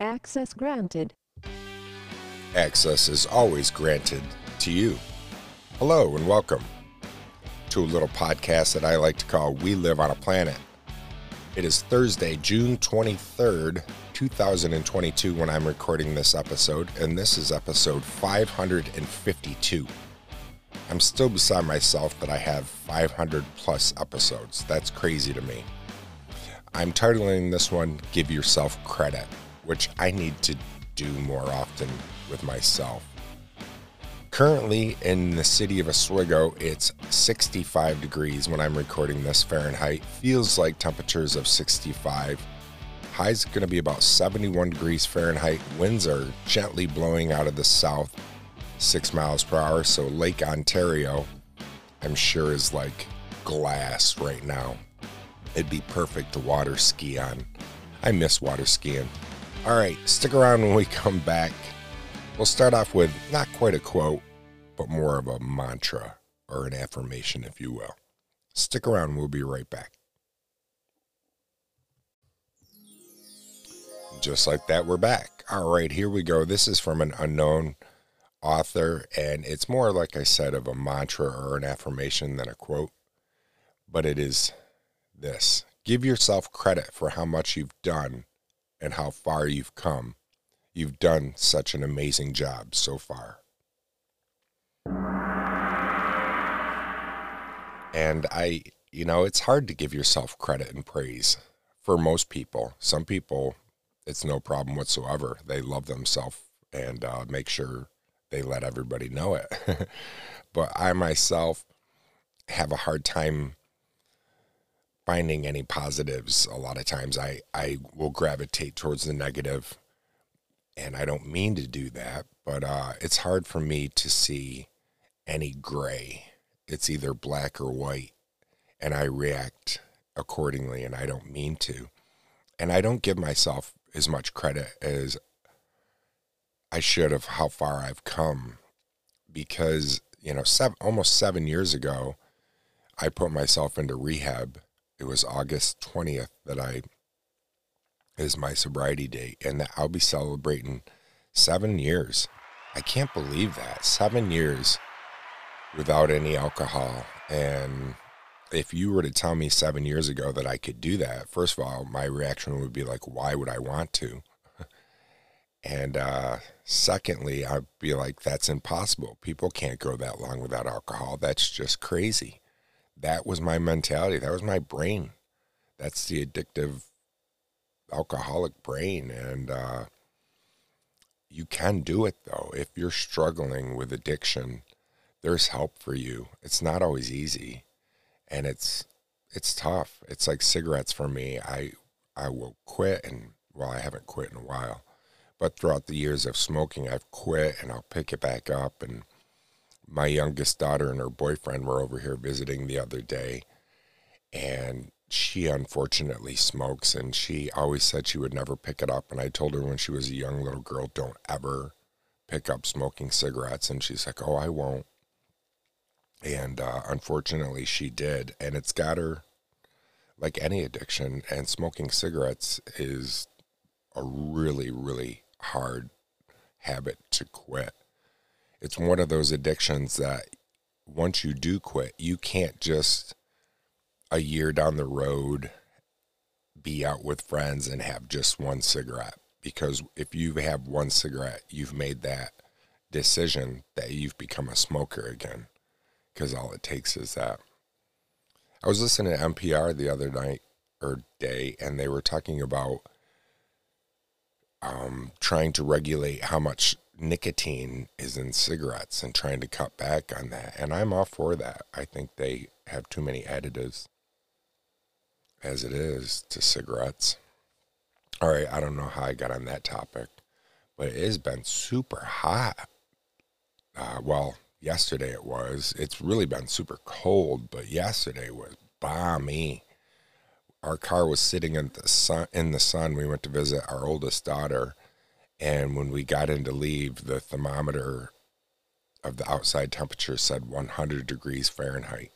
Access granted. Access is always granted to you. Hello and welcome to a little podcast that I like to call We Live on a Planet. It is Thursday, June 23rd, 2022, when I'm recording this episode, and this is episode 552. I'm still beside myself that I have 500 plus episodes. That's crazy to me. I'm titling this one Give Yourself Credit, which I need to do more often with myself. Currently in the city of Oswego, it's 65 degrees when I'm recording this Fahrenheit. Feels like temperatures of 65. High's going to be about 71 degrees Fahrenheit. Winds are gently blowing out of the south, 6 miles per hour. So Lake Ontario, I'm sure, is like glass right now. It'd be perfect to water ski on. I miss water skiing. All right, stick around when we come back. We'll start off with not quite a quote, but more of a mantra or an affirmation, if you will. Stick around, we'll be right back. Just like that, we're back. All right, here we go. This is from an unknown author, and it's more, like I said, of a mantra or an affirmation than a quote, but it is this give yourself credit for how much you've done and how far you've come. You've done such an amazing job so far. And I, you know, it's hard to give yourself credit and praise for most people. Some people, it's no problem whatsoever. They love themselves and uh, make sure they let everybody know it. but I myself have a hard time finding any positives. A lot of times I, I will gravitate towards the negative, and I don't mean to do that, but uh, it's hard for me to see any gray. It's either black or white, and I react accordingly, and I don't mean to. And I don't give myself as much credit as I should of how far I've come because, you know, seven, almost seven years ago, I put myself into rehab it was August 20th that I is my sobriety date and that I'll be celebrating 7 years. I can't believe that. 7 years without any alcohol and if you were to tell me 7 years ago that I could do that, first of all, my reaction would be like why would I want to? and uh, secondly, I'd be like that's impossible. People can't go that long without alcohol. That's just crazy that was my mentality. That was my brain. That's the addictive alcoholic brain. And uh, you can do it though. If you're struggling with addiction, there's help for you. It's not always easy. And it's it's tough. It's like cigarettes for me. I I will quit and well, I haven't quit in a while. But throughout the years of smoking, I've quit and I'll pick it back up and my youngest daughter and her boyfriend were over here visiting the other day, and she unfortunately smokes, and she always said she would never pick it up. And I told her when she was a young little girl, don't ever pick up smoking cigarettes. And she's like, oh, I won't. And uh, unfortunately, she did. And it's got her like any addiction. And smoking cigarettes is a really, really hard habit to quit it's one of those addictions that once you do quit, you can't just a year down the road be out with friends and have just one cigarette. Because if you have one cigarette, you've made that decision that you've become a smoker again. Because all it takes is that. I was listening to NPR the other night or day, and they were talking about um, trying to regulate how much nicotine is in cigarettes and trying to cut back on that. And I'm all for that. I think they have too many additives as it is to cigarettes. All right, I don't know how I got on that topic, but it has been super hot. Uh, well, yesterday it was. It's really been super cold, but yesterday was balmy. Our car was sitting in the sun. In the sun, we went to visit our oldest daughter, and when we got in to leave, the thermometer of the outside temperature said 100 degrees Fahrenheit.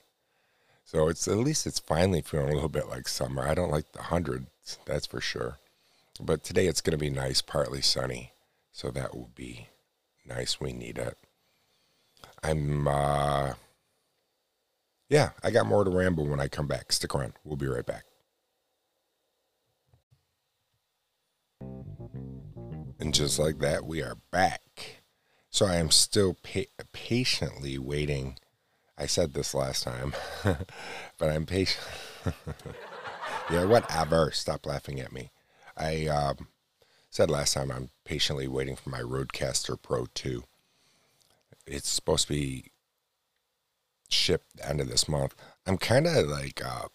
So it's at least it's finally feeling a little bit like summer. I don't like the hundreds, that's for sure. But today it's going to be nice, partly sunny. So that will be nice. We need it. I'm, uh, yeah, I got more to ramble when I come back. Stick around. We'll be right back. And just like that, we are back. So I am still pa- patiently waiting. I said this last time, but I'm patient. yeah, whatever. Stop laughing at me. I um, said last time I'm patiently waiting for my Rodecaster Pro 2. It's supposed to be shipped end of this month. I'm kind of like uh,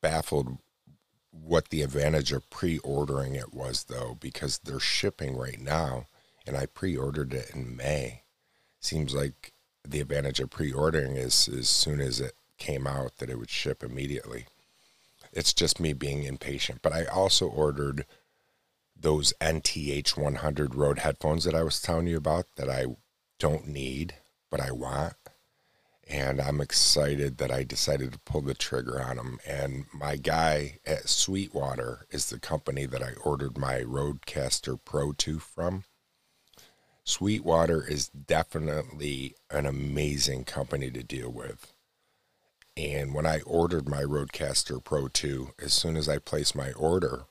baffled what the advantage of pre-ordering it was though because they're shipping right now and I pre-ordered it in May. Seems like the advantage of pre-ordering is as soon as it came out that it would ship immediately. It's just me being impatient, but I also ordered those NTH 100 Rode headphones that I was telling you about that I don't need, but I want and I'm excited that I decided to pull the trigger on them. And my guy at Sweetwater is the company that I ordered my Rodecaster Pro 2 from. Sweetwater is definitely an amazing company to deal with. And when I ordered my Rodecaster Pro 2, as soon as I placed my order,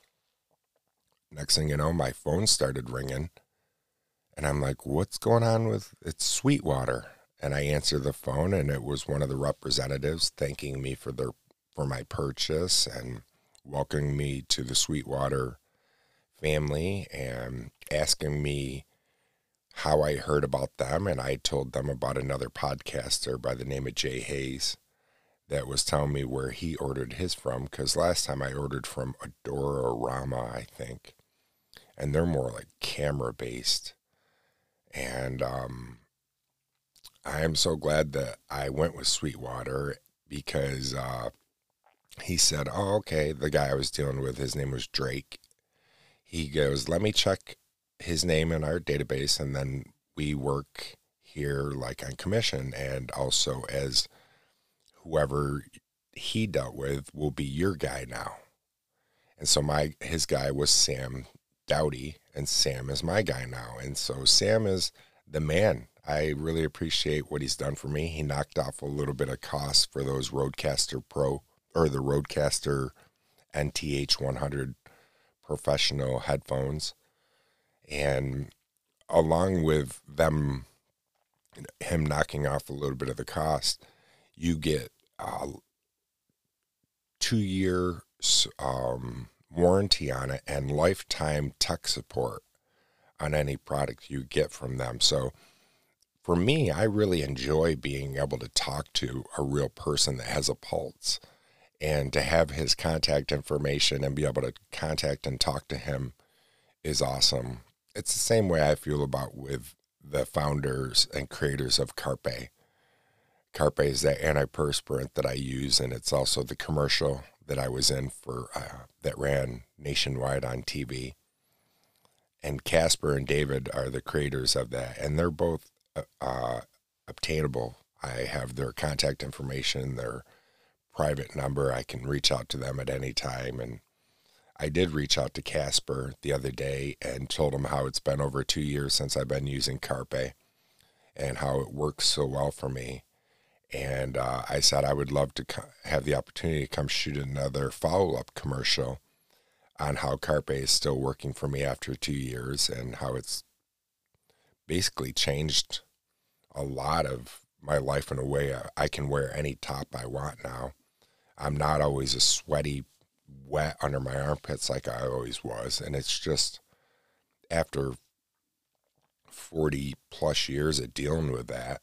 next thing you know, my phone started ringing. And I'm like, what's going on with it's Sweetwater? And I answered the phone, and it was one of the representatives thanking me for their for my purchase and welcoming me to the Sweetwater family and asking me how I heard about them. And I told them about another podcaster by the name of Jay Hayes that was telling me where he ordered his from. Because last time I ordered from Adorama, I think, and they're more like camera based. And um, I am so glad that I went with Sweetwater because uh, he said, Oh, okay. The guy I was dealing with, his name was Drake. He goes, Let me check his name in our database. And then we work here like on commission. And also, as whoever he dealt with will be your guy now. And so, my his guy was Sam Dowdy, and Sam is my guy now. And so, Sam is the man I really appreciate what he's done for me. He knocked off a little bit of cost for those Rodecaster Pro or the Rodecaster NTH 100 professional headphones. And along with them, him knocking off a little bit of the cost, you get a two year um, warranty on it and lifetime tech support on any product you get from them. So, for me, I really enjoy being able to talk to a real person that has a pulse and to have his contact information and be able to contact and talk to him is awesome. It's the same way I feel about with the founders and creators of Carpe. Carpe is that antiperspirant that I use, and it's also the commercial that I was in for uh, that ran nationwide on TV. And Casper and David are the creators of that, and they're both uh, obtainable. I have their contact information, their private number. I can reach out to them at any time. And I did reach out to Casper the other day and told him how it's been over two years since I've been using Carpe and how it works so well for me. And uh, I said I would love to co- have the opportunity to come shoot another follow up commercial on how Carpe is still working for me after two years and how it's basically changed a lot of my life in a way I can wear any top I want now. I'm not always a sweaty, wet under my armpits like I always was. And it's just after 40 plus years of dealing with that,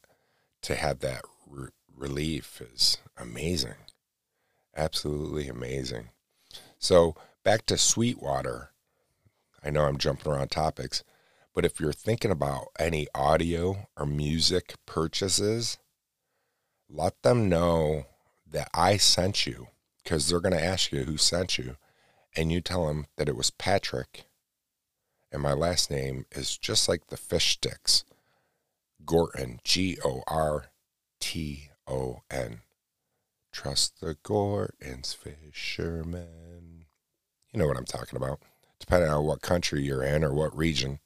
to have that re- relief is amazing. Absolutely amazing. So back to Sweetwater. I know I'm jumping around topics. But if you're thinking about any audio or music purchases, let them know that I sent you because they're going to ask you who sent you. And you tell them that it was Patrick. And my last name is just like the fish sticks Gorton, G O R T O N. Trust the Gorton's fishermen. You know what I'm talking about. depending on what country you're in or what region,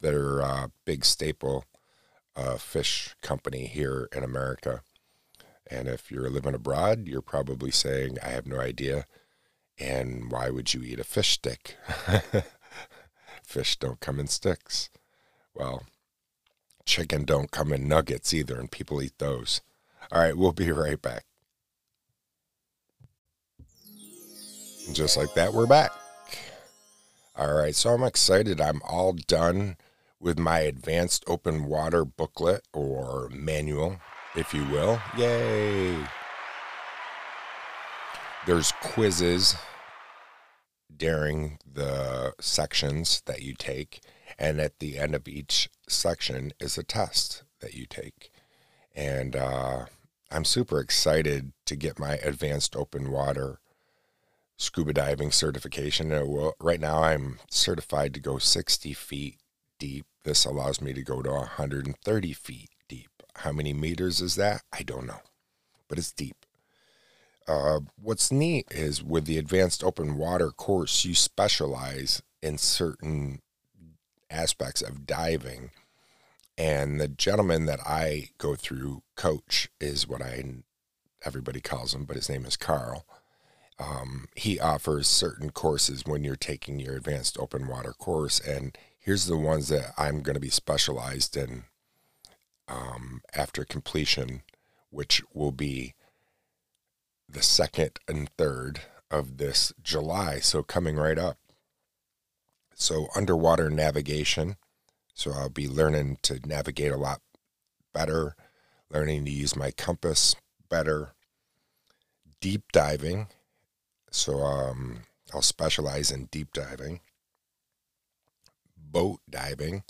that are a big staple uh, fish company here in America. And if you're living abroad, you're probably saying, I have no idea. And why would you eat a fish stick? fish don't come in sticks. Well, chicken don't come in nuggets either, and people eat those. All right, we'll be right back. And just like that, we're back. All right, so I'm excited. I'm all done with my advanced open water booklet or manual, if you will. Yay! There's quizzes during the sections that you take, and at the end of each section is a test that you take. And uh, I'm super excited to get my advanced open water scuba diving certification. Well, right now, I'm certified to go 60 feet deep. This allows me to go to 130 feet deep. How many meters is that? I don't know, but it's deep. Uh, what's neat is with the advanced open water course, you specialize in certain aspects of diving. And the gentleman that I go through, coach, is what I everybody calls him, but his name is Carl. Um, he offers certain courses when you're taking your advanced open water course, and here's the ones that I'm going to be specialized in um, after completion, which will be the second and third of this July. So coming right up. So underwater navigation. So I'll be learning to navigate a lot better, learning to use my compass better. Deep diving. So um, I'll specialize in deep diving. Boat diving.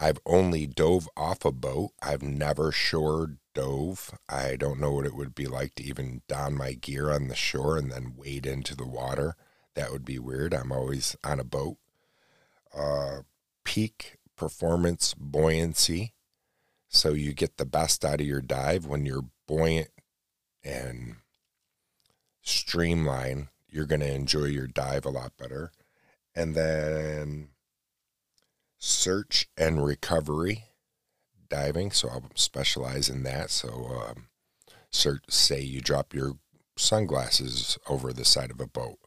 I've only dove off a boat. I've never shore dove. I don't know what it would be like to even don my gear on the shore and then wade into the water. That would be weird. I'm always on a boat. Uh, peak performance buoyancy. So you get the best out of your dive when you're buoyant and streamline. You're going to enjoy your dive a lot better. And then search and recovery diving, so I'll specialize in that. So, um, search, say you drop your sunglasses over the side of a boat,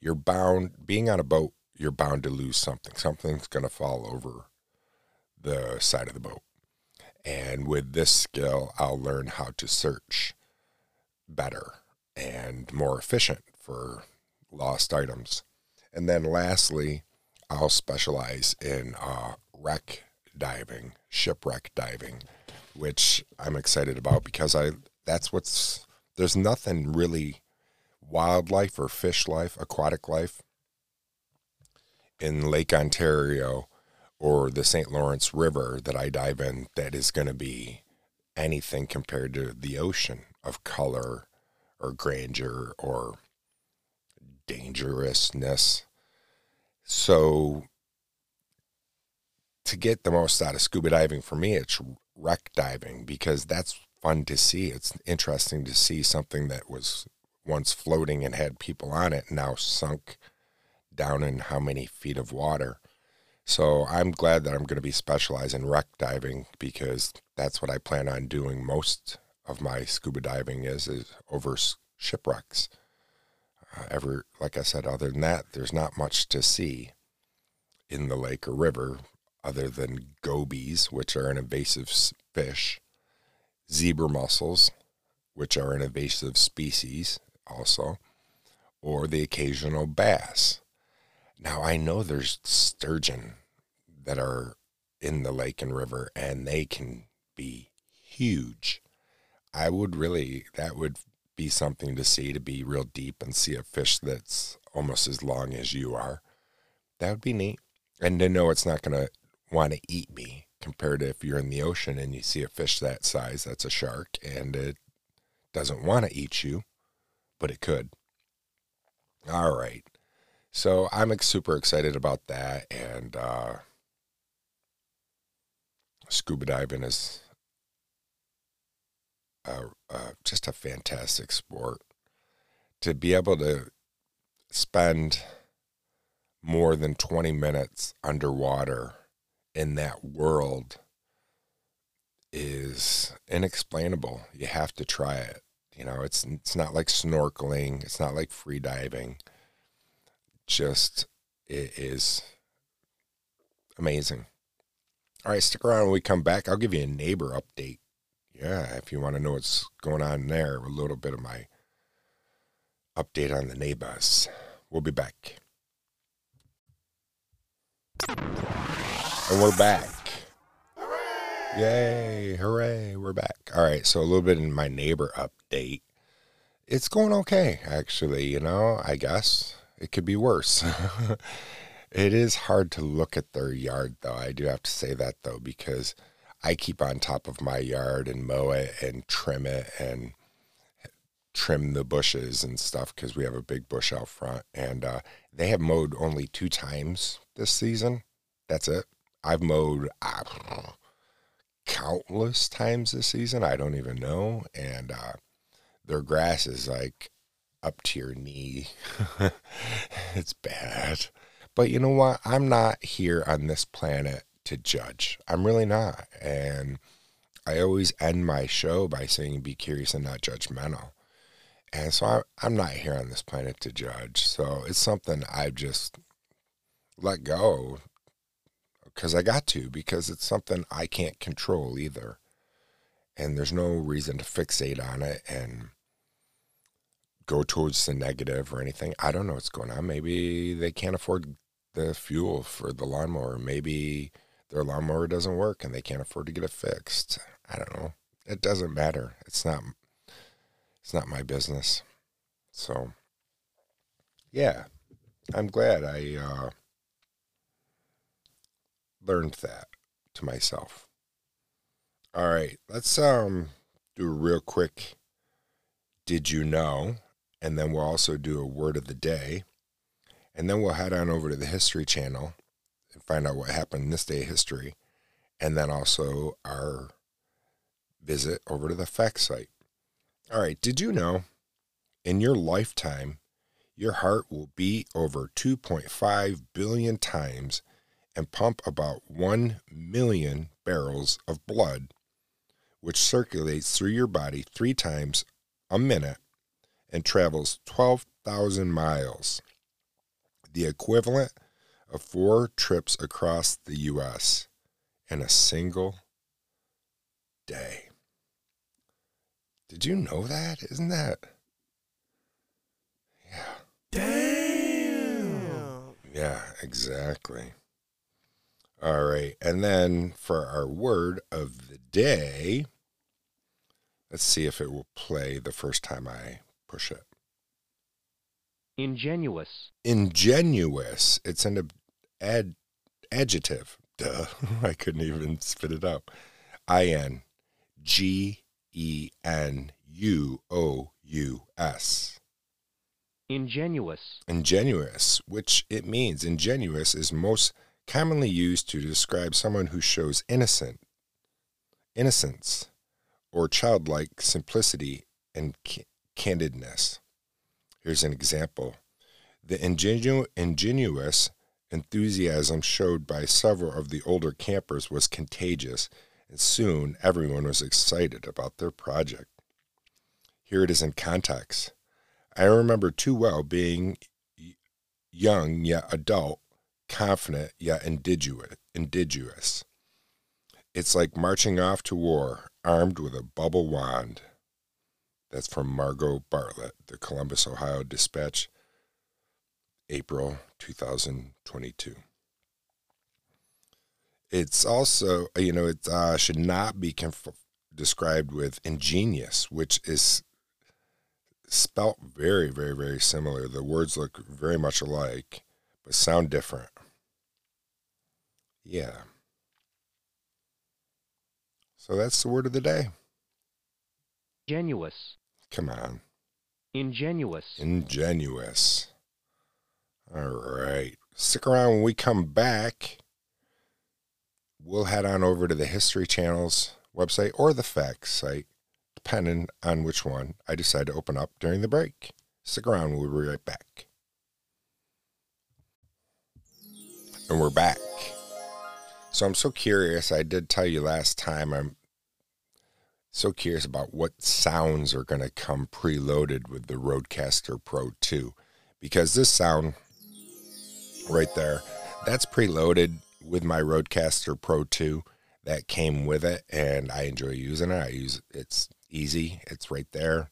you're bound, being on a boat, you're bound to lose something. Something's going to fall over the side of the boat. And with this skill, I'll learn how to search better and more efficient for lost items. And then lastly, I'll specialize in uh, wreck diving, shipwreck diving, which I'm excited about because I that's what's there's nothing really wildlife or fish life, aquatic life in Lake Ontario or the St. Lawrence River that I dive in that is going to be anything compared to the ocean of color or grandeur or dangerousness. So to get the most out of scuba diving for me, it's wreck diving because that's fun to see. It's interesting to see something that was once floating and had people on it now sunk down in how many feet of water. So I'm glad that I'm going to be specialized in wreck diving because that's what I plan on doing most of my scuba diving is, is over shipwrecks. Ever, like I said, other than that, there's not much to see in the lake or river other than gobies, which are an invasive fish, zebra mussels, which are an invasive species also, or the occasional bass. Now, I know there's sturgeon that are in the lake and river, and they can be huge. I would really, that would be something to see to be real deep and see a fish that's almost as long as you are. That would be neat. And to know it's not going to want to eat me compared to if you're in the ocean and you see a fish that size, that's a shark, and it doesn't want to eat you, but it could. All right. So I'm super excited about that. And uh, scuba diving is just a fantastic sport. To be able to spend more than 20 minutes underwater in that world is inexplainable. You have to try it. You know, it's it's not like snorkeling, it's not like free diving. Just it is amazing. All right, stick around when we come back. I'll give you a neighbor update. Yeah, if you want to know what's going on there, a little bit of my update on the neighbors. We'll be back. And we're back. Yay, hooray, we're back. All right, so a little bit in my neighbor update. It's going okay, actually, you know, I guess. It could be worse. it is hard to look at their yard, though. I do have to say that, though, because I keep on top of my yard and mow it and trim it and trim the bushes and stuff because we have a big bush out front. And uh, they have mowed only two times this season. That's it. I've mowed. Uh, countless times this season. I don't even know. And uh, their grass is like up to your knee. it's bad. But you know what? I'm not here on this planet to judge. I'm really not. And I always end my show by saying, be curious and not judgmental. And so I, I'm not here on this planet to judge. So it's something I've just let go because I got to, because it's something I can't control either. And there's no reason to fixate on it and go towards the negative or anything. I don't know what's going on. Maybe they can't afford the fuel for the lawnmower. Maybe their lawnmower doesn't work and they can't afford to get it fixed. I don't know. It doesn't matter. It's not it's not my business. So yeah. I'm glad I uh learned that to myself. All right, let's um do a real quick did you know? And then we'll also do a word of the day. And then we'll head on over to the History Channel find out what happened in this day of history. And then also our visit over to the fact site. All right, did you know in your lifetime, your heart will beat over 2.5 billion times and pump about 1 million barrels of blood, which circulates through your body three times a minute and travels 12,000 miles, the equivalent of four trips across the U.S. in a single day. Did you know that? Isn't that? Yeah. Damn. Yeah, exactly. All right. And then for our word of the day, let's see if it will play the first time I push it. Ingenuous. Ingenuous. It's an ad, adjective. Duh. I couldn't even spit it out. I N G E N U O U S. Ingenuous. Ingenuous, which it means ingenuous is most commonly used to describe someone who shows innocent innocence or childlike simplicity and candidness. Here's an example. The ingenu- ingenuous enthusiasm showed by several of the older campers was contagious, and soon everyone was excited about their project. Here it is in context. I remember too well being young yet adult confident yet indigenous. It's like marching off to war armed with a bubble wand. That's from Margot Bartlett, the Columbus, Ohio Dispatch, April 2022. It's also, you know, it uh, should not be conf- described with ingenious, which is spelt very, very, very similar. The words look very much alike, but sound different. Yeah. So that's the word of the day. Ingenuous. Come on. Ingenuous. Ingenuous. All right. Stick around when we come back. We'll head on over to the History Channel's website or the Facts site, depending on which one I decide to open up during the break. Stick around. We'll be right back. And we're back. So I'm so curious. I did tell you last time I'm so curious about what sounds are going to come preloaded with the Rodecaster Pro 2 because this sound right there, that's preloaded with my Rodecaster Pro 2 that came with it and I enjoy using it. I use it's easy. It's right there.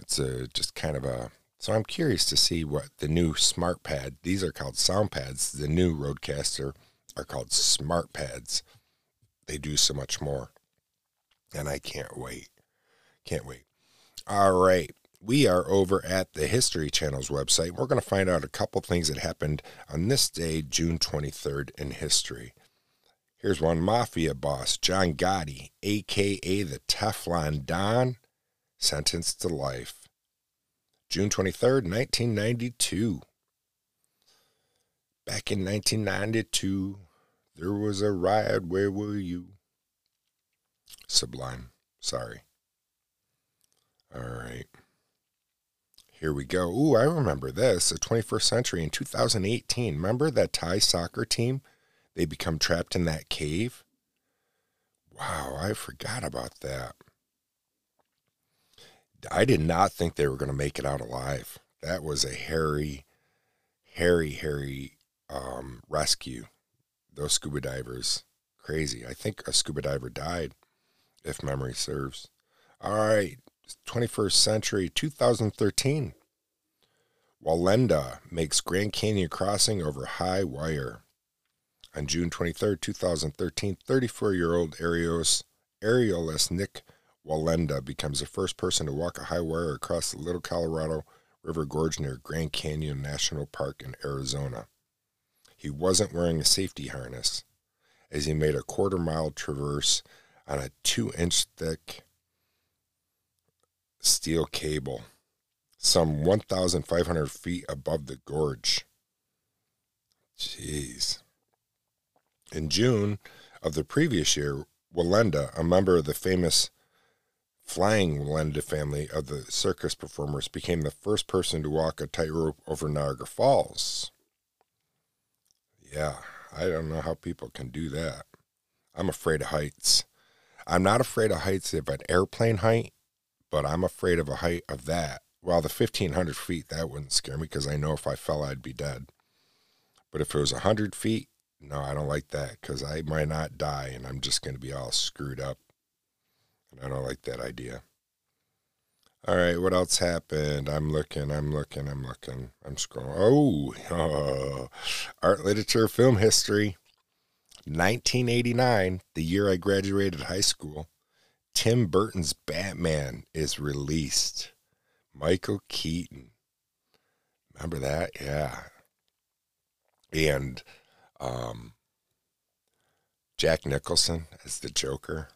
It's a just kind of a so I'm curious to see what the new smart pad. These are called sound pads. The new Rodecaster are called smart pads. They do so much more and I can't wait. Can't wait. All right. We are over at the History Channel's website. We're going to find out a couple things that happened on this day, June 23rd, in history. Here's one Mafia boss, John Gotti, aka the Teflon Don, sentenced to life. June 23rd, 1992. Back in 1992, there was a riot. Where were you? Sublime. Sorry. All right. Here we go. Ooh, I remember this. The 21st century in 2018. Remember that Thai soccer team? They become trapped in that cave. Wow, I forgot about that. I did not think they were going to make it out alive. That was a hairy, hairy, hairy um, rescue. Those scuba divers, crazy. I think a scuba diver died if memory serves. All right, 21st century, 2013. Wallenda makes Grand Canyon crossing over high wire. On June 23, 2013, 34 year old aerialist Nik Wallenda becomes the first person to walk a high wire across the Little Colorado River Gorge near Grand Canyon National Park in Arizona. He wasn't wearing a safety harness as he made a quarter mile traverse on a two inch thick steel cable, some 1,500 feet above the gorge. Jeez. In June of the previous year, Wallenda, a member of the famous Flying Wallenda family of the circus performers, became the first person to walk a tightrope over Niagara Falls. Yeah, I don't know how people can do that. I'm afraid of heights. I'm not afraid of heights of an airplane height, but I'm afraid of a height of that. Well, the 1500 feet, that wouldn't scare me because I know if I fell, I'd be dead. But if it was 100 feet, no, I don't like that because I might not die and I'm just going to be all screwed up. And I don't like that idea. All right, what else happened? I'm looking, I'm looking, I'm looking. I'm scrolling. Oh, oh art, literature, film history. 1989, the year I graduated high school, Tim Burton's Batman is released. Michael Keaton. Remember that? Yeah. And um, Jack Nicholson as the Joker.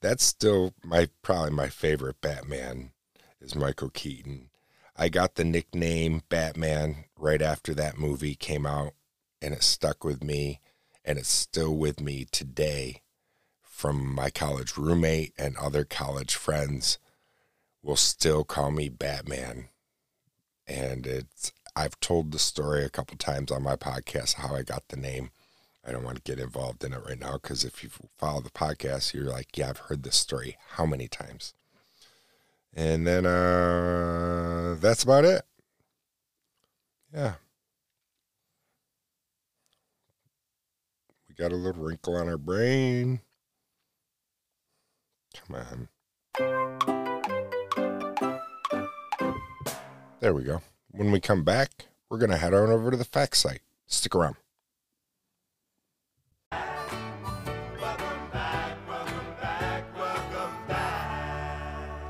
That's still my probably my favorite Batman is Michael Keaton. I got the nickname Batman right after that movie came out and it stuck with me and it's still with me today from my college roommate and other college friends will still call me Batman. And it's I've told the story a couple times on my podcast how I got the name. I don't want to get involved in it right now because if you follow the podcast, you're like, yeah, I've heard this story how many times. And then uh that's about it. Yeah. Got a little wrinkle on our brain. Come on. There we go. When we come back, we're going to head on over to the fact site. Stick around.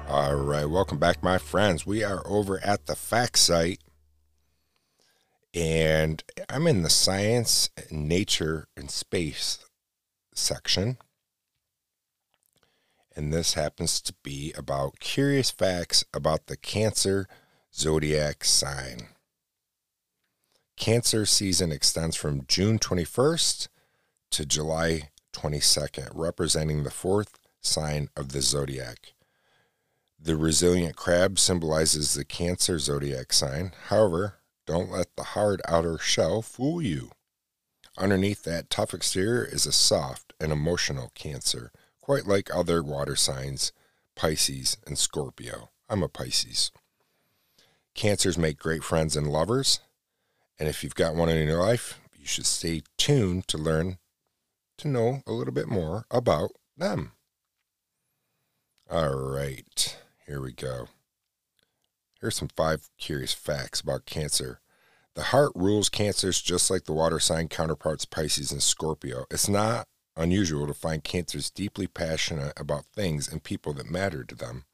All right, welcome back, my friends. We are over at the fact site and I'm in the science, nature, and space section. And this happens to be about curious facts about the Cancer zodiac sign. Cancer season extends from June 21st to July 22nd, representing the fourth sign of the zodiac. The resilient crab symbolizes the Cancer zodiac sign. However, don't let the hard outer shell fool you. underneath that tough exterior is a soft and emotional Cancer, quite like other water signs, Pisces and Scorpio. I'm a Pisces. Cancers make great friends and lovers, and if you've got one in your life, you should stay tuned to learn to know a little bit more about them. All right, here we go. Here's some five curious facts about Cancer. The heart rules Cancers just like the water sign counterparts Pisces and Scorpio. It's not unusual to find Cancers deeply passionate about things and people that matter to them.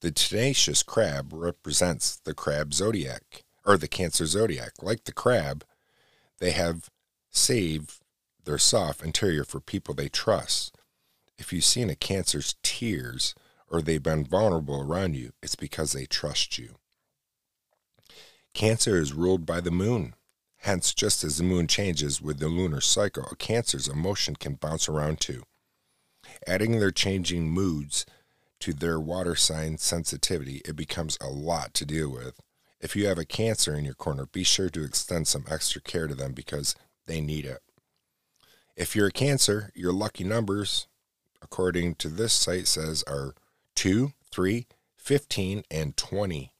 The tenacious crab represents the crab zodiac, or the Cancer zodiac. Like the crab, they have saved their soft interior for people they trust. If you've seen a Cancer's tears or they've been vulnerable around you, it's because they trust you. Cancer is ruled by the moon. Hence, just as the moon changes with the lunar cycle, a Cancer's emotion can bounce around too. Adding their changing moods to their water sign sensitivity, it becomes a lot to deal with. If you have a Cancer in your corner, be sure to extend some extra care to them because they need it. If you're a Cancer, your lucky numbers, according to this site, says are 2, 3, 15, and 20.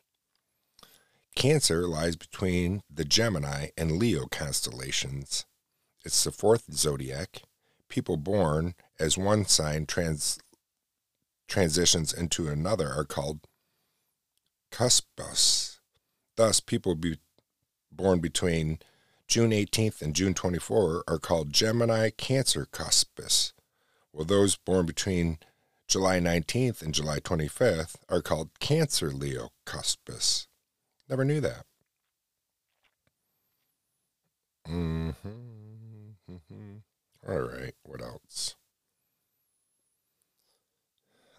Cancer lies between the Gemini and Leo constellations. It's the fourth zodiac. People born as one sign trans, transitions into another are called cuspus. Thus, people be born between June 18th and June 24 are called Gemini Cancer cuspus, while those born between July 19th and July 25th are called Cancer Leo cuspus. Never knew that. Mm-hmm. All right. What else?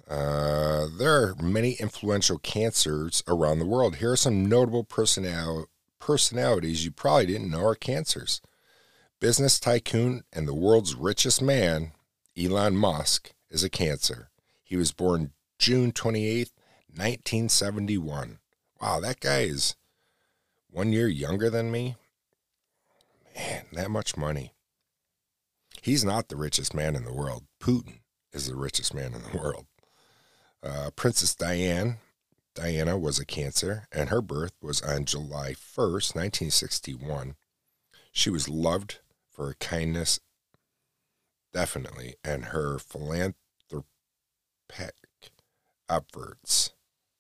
Uh, there are many influential cancers around the world. Here are some notable personal, personalities you probably didn't know are cancers. Business tycoon and the world's richest man, Elon Musk, is a cancer. He was born June 28th, 1971. Wow, that guy is one year younger than me. Man, that much money. He's not the richest man in the world. Putin is the richest man in the world. Uh, Princess Diane, Diana was a Cancer, and her birth was on July 1st, 1961. She was loved for her kindness, definitely, and her philanthropic efforts.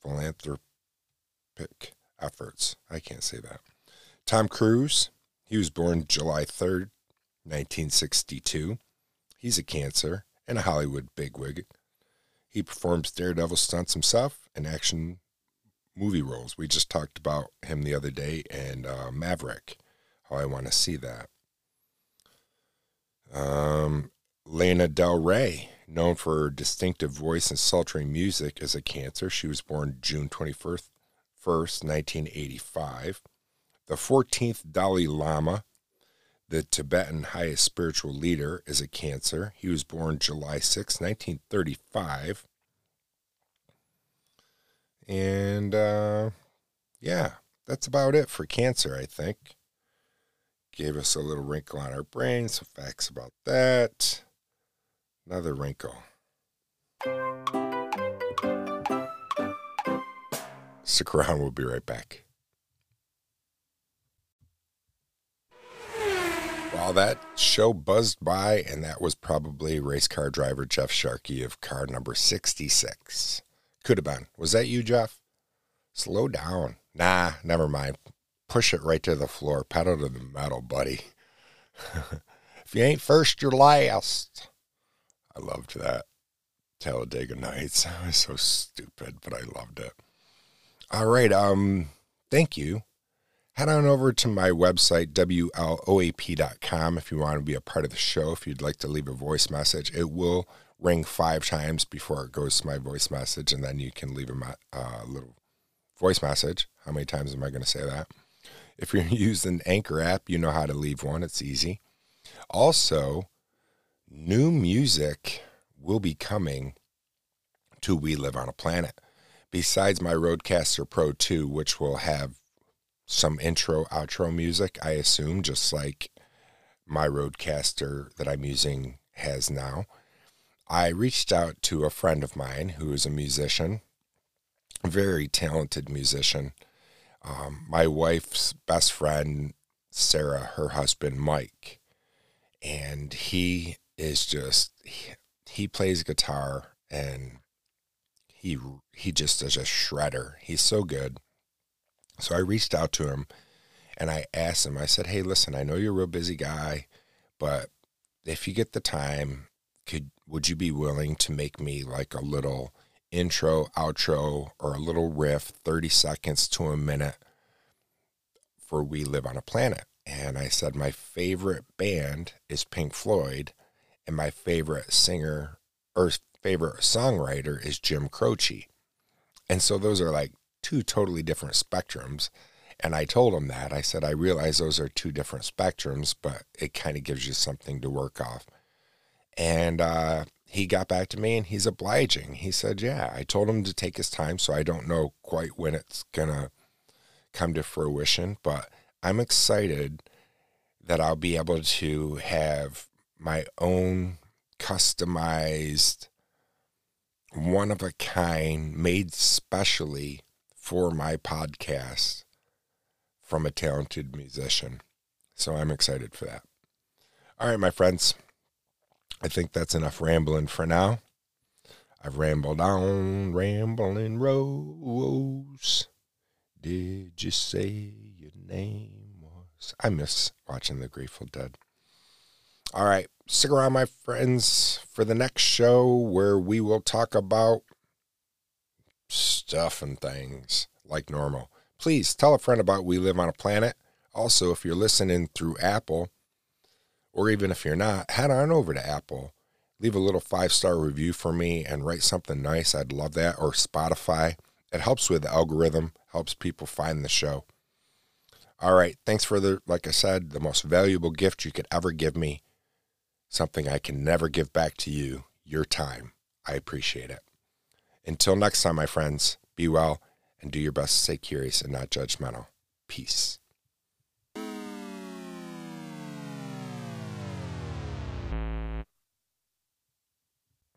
Philanthropic efforts. I can't say that. Tom Cruise, he was born July 3rd, 1962. He's a Cancer and a Hollywood bigwig. He performs daredevil stunts himself and action movie roles. We just talked about him the other day and uh, Maverick, how I want to see that. Um, Lana Del Rey, known for her distinctive voice and sultry music, is a Cancer. She was born June 21st, 1st, 1985. The 14th Dalai Lama, the Tibetan highest spiritual leader, is a Cancer. He was born July 6, 1935. And uh, yeah, that's about it for Cancer, I think. Gave us a little wrinkle on our brain, some facts about that. Another wrinkle. Stick around, we'll be right back. Well, that show buzzed by, and that was probably race car driver Jeff Sharkey of car number 66. Could have been. Was that you, Jeff? Slow down. Nah, never mind. Push it right to the floor. Pedal to the metal, buddy. if you ain't first, you're last. I loved that. Talladega Nights. I was so stupid, but I loved it. All right. Um, thank you. Head on over to my website, WLOAP.com, if you want to be a part of the show. If you'd like to leave a voice message, it will ring five times before it goes to my voice message, and then you can leave a uh, little voice message. How many times am I going to say that? If you're using Anchor app, you know how to leave one. It's easy. Also, new music will be coming to We Live on a Planet besides my Rodecaster Pro 2, which will have some intro, outro music, I assume, just like my Rodecaster that I'm using has now. I reached out to a friend of mine who is a musician, a very talented musician. Um, my wife's best friend, Sarah, her husband, Mike, and he is just, he, he plays guitar and he he just is a shredder. He's so good. So I reached out to him and I asked him, I said, Hey, listen, I know you're a real busy guy, but if you get the time, could would you be willing to make me like a little intro, outro, or a little riff, 30 seconds to a minute for We Live on a Planet? And I said, My favorite band is Pink Floyd, and my favorite singer or favorite songwriter is Jim Croce. And so those are like two totally different spectrums. And I told him that. I said, I realize those are two different spectrums, but it kind of gives you something to work off. And uh, he got back to me and he's obliging. He said, Yeah, I told him to take his time. So I don't know quite when it's going to come to fruition, but I'm excited that I'll be able to have my own customized, one of a kind, made specially for my podcast from a talented musician. So I'm excited for that. All right, my friends. I think that's enough rambling for now. I've rambled on, rambling rose. Did you say your name was? I miss watching The Grateful Dead. All right, stick around, my friends, for the next show where we will talk about stuff and things like normal. Please tell a friend about We Live on a Planet. Also, if you're listening through Apple, or even if you're not, head on over to Apple. Leave a little five star review for me and write something nice. I'd love that. Or Spotify. It helps with the algorithm, helps people find the show. All right. Thanks for the, like I said, the most valuable gift you could ever give me. Something I can never give back to you your time. I appreciate it. Until next time, my friends, be well and do your best to stay curious and not judgmental. Peace.